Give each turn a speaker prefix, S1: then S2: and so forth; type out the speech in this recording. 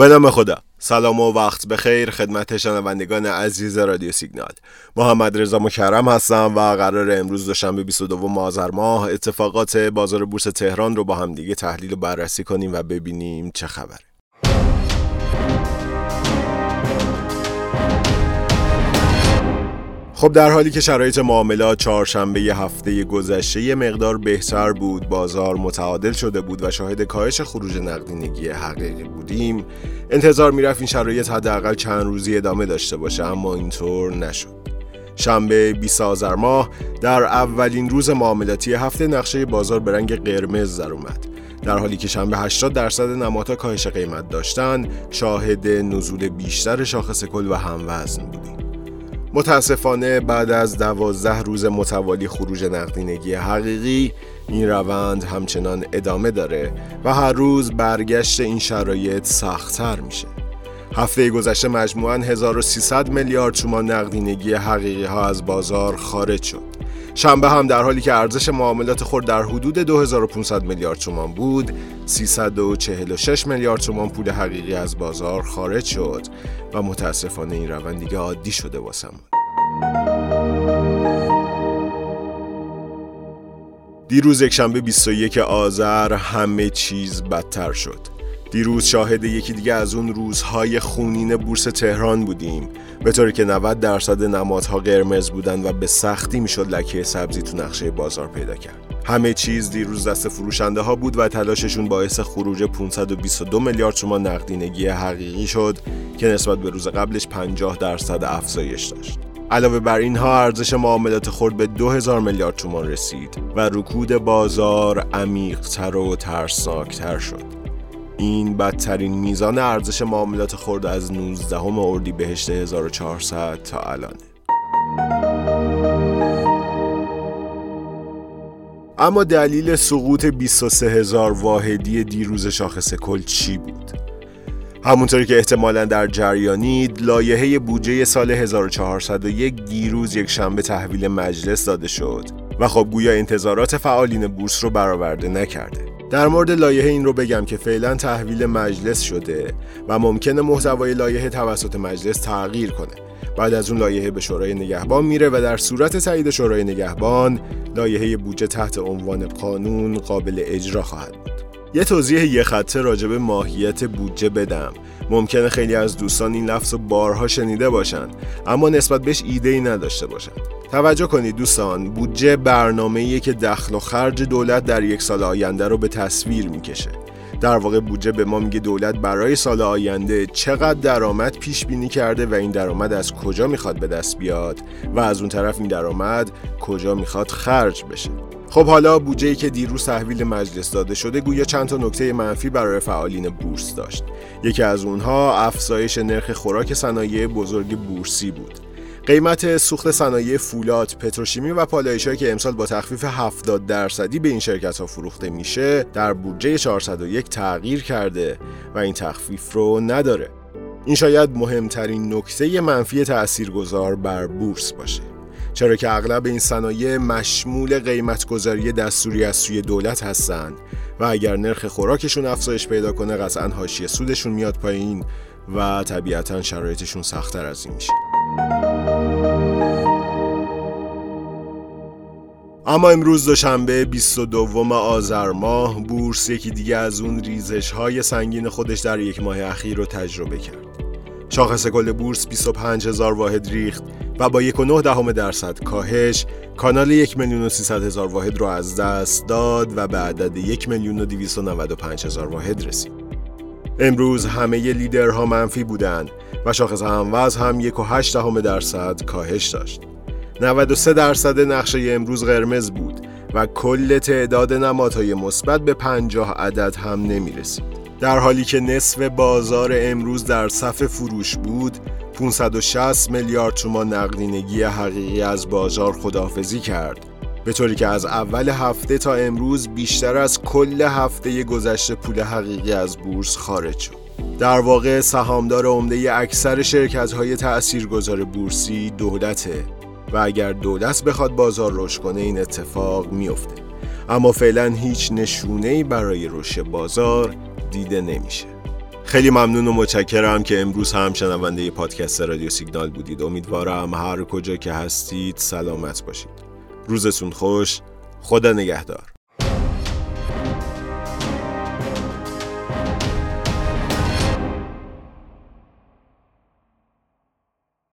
S1: به نام خدا. سلام و وقت بخیر خدمت شنوندگان عزیز رادیو سیگنال. محمد رضا مکرم هستم و قرار امروز دوشنبه 22 آذر ماه اتفاقات بازار بورس تهران رو با هم دیگه تحلیل و بررسی کنیم و ببینیم چه خبره. خب در حالی که شرایط معاملات چهارشنبه هفته گذشته یه مقدار بهتر بود بازار متعادل شده بود و شاهد کاهش خروج نقدینگی حقیقی بودیم انتظار می‌رفت این شرایط حداقل چند روزی ادامه داشته باشه اما اینطور نشد. شنبه 20 آذر ماه در اولین روز معاملاتی هفته نقشه بازار به رنگ قرمز در اومد. در حالی که شنبه 80 درصد نمادها کاهش قیمت داشتند شاهد نزول بیشتر شاخص کل و هموزن بودیم. متاسفانه بعد از دوازده روز متوالی خروج نقدینگی حقیقی این روند همچنان ادامه داره و هر روز برگشت این شرایط سختتر میشه. هفته گذشته مجموعاً 1300 میلیارد تومان نقدینگی حقیقی ها از بازار خارج شد. شنبه هم در حالی که ارزش معاملات خود در حدود 2500 میلیارد تومان بود 346 میلیارد تومان پول حقیقی از بازار خارج شد و متاسفانه این روند دیگه عادی شده واسمون. دیروز یکشنبه 21 آذر همه چیز بدتر شد. دیروز شاهد یکی دیگه از اون روزهای خونین بورس تهران بودیم. به طوری که 90 درصد نمادها قرمز بودن و به سختی می‌شد لکه سبزی تو نقشه بازار پیدا کرد. همه چیز دیروز دست فروشنده ها بود و تلاششون باعث خروج 522 میلیارد تومان نقدینگی حقیقی شد که نسبت به روز قبلش 50 درصد افزایش داشت. علاوه بر اینها ارزش معاملات خورد به 2000 میلیارد تومان رسید و رکود بازار عمیقتر و ترسناکتر شد. این بدترین میزان ارزش معاملات خورد از 19 اردی بهشت 1400 تا الانه اما دلیل سقوط 23 هزار واحدی دیروز شاخص کل چی بود؟ همونطوری که احتمالا در جریانید لایحه بودجه سال 1401 دیروز یک شنبه تحویل مجلس داده شد و خب گویا انتظارات فعالین بورس رو برآورده نکرده در مورد لایحه این رو بگم که فعلا تحویل مجلس شده و ممکنه محتوای لایحه توسط مجلس تغییر کنه. بعد از اون لایحه به شورای نگهبان میره و در صورت تایید شورای نگهبان لایحه بودجه تحت عنوان قانون قابل اجرا خواهد بود. یه توضیح یه خطه راجب ماهیت بودجه بدم. ممکنه خیلی از دوستان این لفظ رو بارها شنیده باشن اما نسبت بهش ایده ای نداشته باشن. توجه کنید دوستان بودجه برنامه‌ایه که دخل و خرج دولت در یک سال آینده رو به تصویر می‌کشه. در واقع بودجه به ما میگه دولت برای سال آینده چقدر درآمد پیش بینی کرده و این درآمد از کجا می‌خواد به دست بیاد و از اون طرف این درآمد کجا می‌خواد خرج بشه. خب حالا بودجه که دیروز تحویل مجلس داده شده گویا چند تا نکته منفی برای فعالین بورس داشت یکی از اونها افزایش نرخ خوراک صنایع بزرگ بورسی بود قیمت سوخت صنایع فولاد، پتروشیمی و پالایشی که امسال با تخفیف 70 درصدی به این شرکت ها فروخته میشه در بودجه 401 تغییر کرده و این تخفیف رو نداره. این شاید مهمترین نکته منفی تاثیرگذار بر بورس باشه. چرا که اغلب این صنایع مشمول قیمتگذاری دستوری از سوی دولت هستند و اگر نرخ خوراکشون افزایش پیدا کنه قطعا حاشیه سودشون میاد پایین و طبیعتا شرایطشون سختتر از این میشه اما امروز دوشنبه 22 آذر ماه بورس یکی دیگه از اون ریزش های سنگین خودش در یک ماه اخیر رو تجربه کرد. شاخص کل بورس 25 هزار واحد ریخت و با 1.9 دهم درصد کاهش کانال 1 میلیون و 300 هزار واحد رو از دست داد و به عدد 1 میلیون و 295 هزار واحد رسید. امروز همه لیدرها منفی بودند و شاخص هموز هم 1.8 دهم درصد کاهش داشت. 93 درصد نقشه امروز قرمز بود و کل تعداد نمادهای مثبت به 50 عدد هم نمی رسید. در حالی که نصف بازار امروز در صف فروش بود 560 میلیارد تومان نقدینگی حقیقی از بازار خداحافظی کرد. به طوری که از اول هفته تا امروز بیشتر از کل هفته گذشته پول حقیقی از بورس خارج شد. در واقع سهامدار عمده اکثر شرکت های تأثیرگذار بورسی دولته و اگر دولت بخواد بازار رشد کنه این اتفاق میفته اما فعلا هیچ نشونه برای رشد بازار دیده نمیشه. خیلی ممنون و متشکرم که امروز هم شنونده پادکست رادیو سیگنال بودید. امیدوارم هر کجا که هستید سلامت باشید. روزتون خوش. خدا نگهدار.